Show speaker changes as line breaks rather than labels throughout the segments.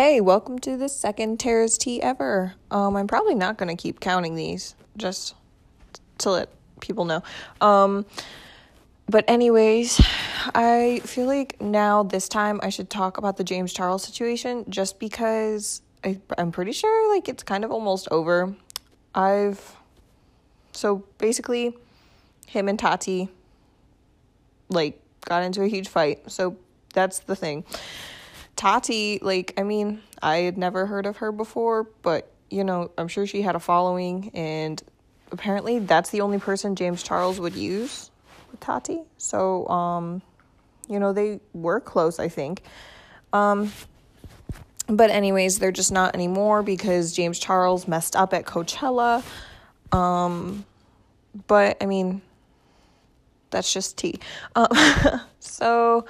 Hey, welcome to the second Tara's tea ever. Um, I'm probably not gonna keep counting these, just to let people know. Um, but anyways, I feel like now this time I should talk about the James Charles situation, just because I, I'm pretty sure like it's kind of almost over. I've so basically, him and Tati like got into a huge fight. So that's the thing. Tati, like, I mean, I had never heard of her before, but you know, I'm sure she had a following, and apparently that's the only person James Charles would use with Tati. So, um, you know, they were close, I think. Um, but anyways, they're just not anymore because James Charles messed up at Coachella. Um, but I mean, that's just tea. Um, so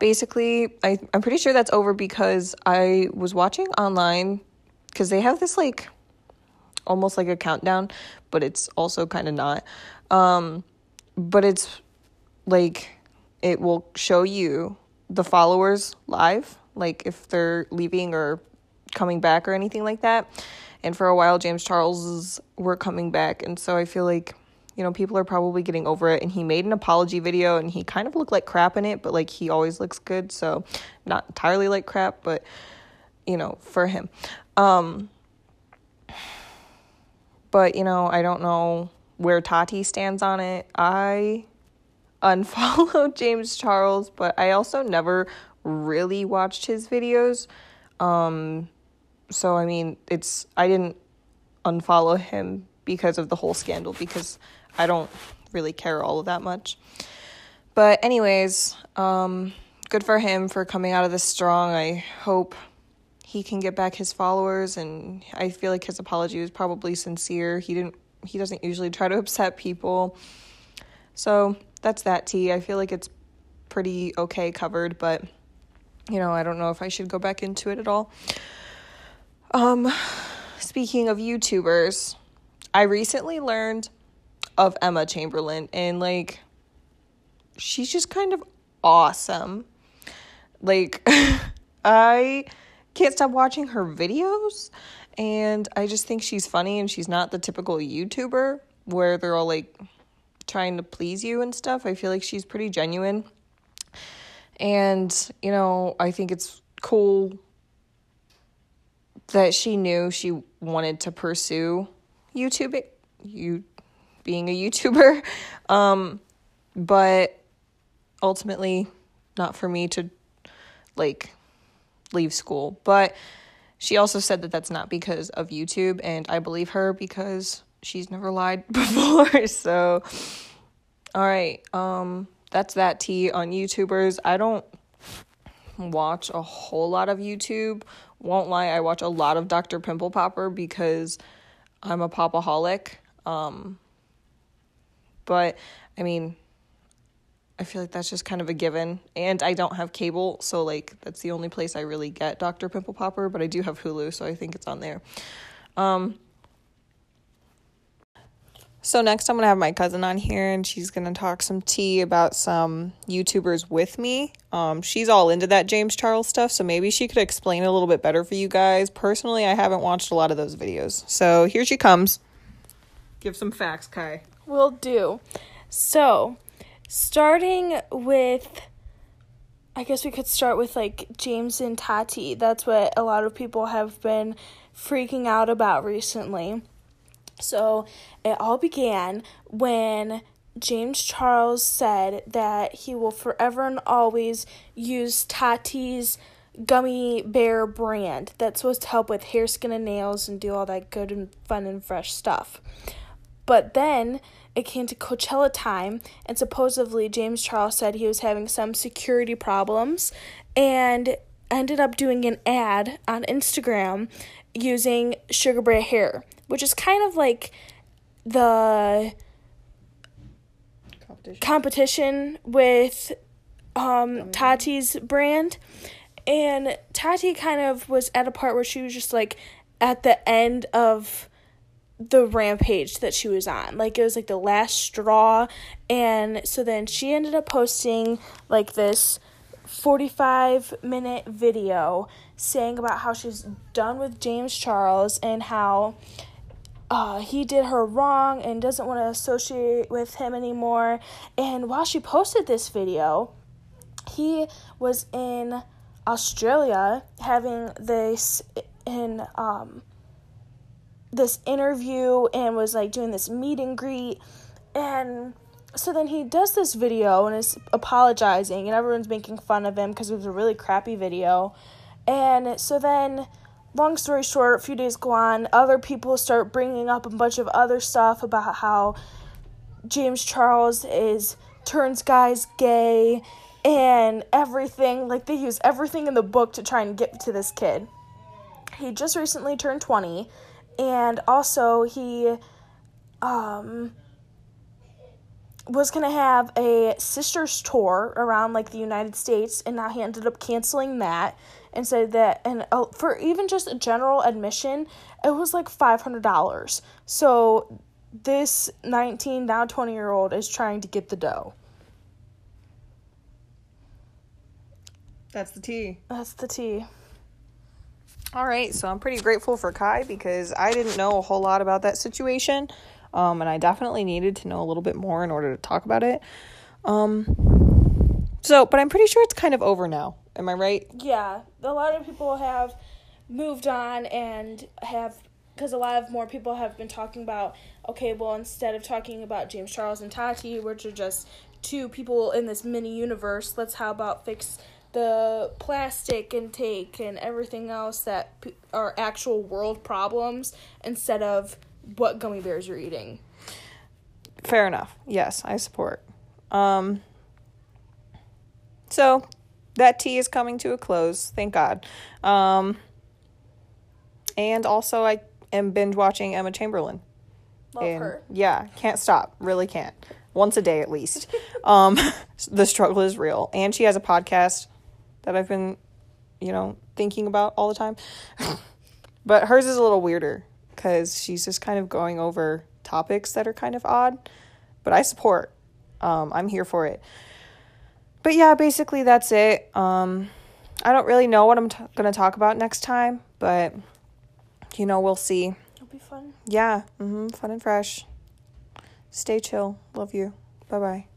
basically, I, I'm pretty sure that's over because I was watching online because they have this like almost like a countdown, but it's also kind of not. Um, but it's like it will show you the followers live, like if they're leaving or coming back or anything like that. And for a while, James Charles were coming back, and so I feel like you know, people are probably getting over it. And he made an apology video and he kind of looked like crap in it, but like he always looks good. So not entirely like crap, but you know, for him. Um, but you know, I don't know where Tati stands on it. I unfollowed James Charles, but I also never really watched his videos. Um, so I mean, it's I didn't unfollow him because of the whole scandal because I don't really care all of that much. But anyways, um, good for him for coming out of this strong. I hope he can get back his followers and I feel like his apology was probably sincere. He didn't he doesn't usually try to upset people. So, that's that tea. I feel like it's pretty okay covered, but you know, I don't know if I should go back into it at all. Um speaking of YouTubers, I recently learned of Emma Chamberlain and like she's just kind of awesome. Like I can't stop watching her videos and I just think she's funny and she's not the typical YouTuber where they're all like trying to please you and stuff. I feel like she's pretty genuine. And, you know, I think it's cool that she knew she wanted to pursue YouTube you being a YouTuber. Um, but ultimately not for me to like leave school. But she also said that that's not because of YouTube and I believe her because she's never lied before. so all right, um that's that tea on YouTubers. I don't watch a whole lot of YouTube. Won't lie, I watch a lot of Dr. Pimple Popper because I'm a popaholic. Um, but I mean, I feel like that's just kind of a given. And I don't have cable, so like that's the only place I really get Dr. Pimple Popper, but I do have Hulu, so I think it's on there. Um, so next I'm going to have my cousin on here and she's going to talk some tea about some YouTubers with me. Um she's all into that James Charles stuff, so maybe she could explain a little bit better for you guys. Personally, I haven't watched a lot of those videos. So here she comes. Give some facts, Kai.
Will do. So, starting with I guess we could start with like James and Tati. That's what a lot of people have been freaking out about recently. So it all began when James Charles said that he will forever and always use Tati's gummy bear brand that's supposed to help with hair, skin, and nails and do all that good and fun and fresh stuff. But then it came to Coachella time, and supposedly James Charles said he was having some security problems and ended up doing an ad on Instagram using Sugar Bear hair which is kind of like the competition, competition with um, Tati's brand. And Tati kind of was at a part where she was just like at the end of the rampage that she was on. Like it was like the last straw. And so then she ended up posting like this 45 minute video saying about how she's done with James Charles and how uh, he did her wrong and doesn't want to associate with him anymore. And while she posted this video, he was in Australia having this in um this interview and was like doing this meet and greet and so then he does this video and is apologizing and everyone's making fun of him because it was a really crappy video. And so then long story short a few days go on other people start bringing up a bunch of other stuff about how james charles is turns guys gay and everything like they use everything in the book to try and get to this kid. He just recently turned 20 and also he um was going to have a sisters tour around like the United States and now he ended up canceling that and said that and uh, for even just a general admission it was like $500 so this 19 now 20 year old is trying to get the dough
That's the tea.
that's the tea
All right, so I'm pretty grateful for Kai because I didn't know a whole lot about that situation. Um, and I definitely needed to know a little bit more in order to talk about it. Um, so, but I'm pretty sure it's kind of over now. Am I right?
yeah a lot of people have moved on and have because a lot of more people have been talking about okay well instead of talking about james charles and tati which are just two people in this mini universe let's how about fix the plastic intake and everything else that are actual world problems instead of what gummy bears you're eating
Fair enough. Yes, I support. Um, so that tea is coming to a close. Thank God. Um, and also, I am binge watching Emma Chamberlain.
love
and
her
yeah, can't stop. Really can't. Once a day at least. um, the struggle is real, and she has a podcast that I've been, you know, thinking about all the time. but hers is a little weirder because she's just kind of going over topics that are kind of odd. But I support. Um, I'm here for it. But yeah, basically that's it. Um, I don't really know what I'm t- gonna talk about next time, but you know we'll see.
it'll be fun
Yeah, hmm fun and fresh. Stay chill. Love you. Bye bye.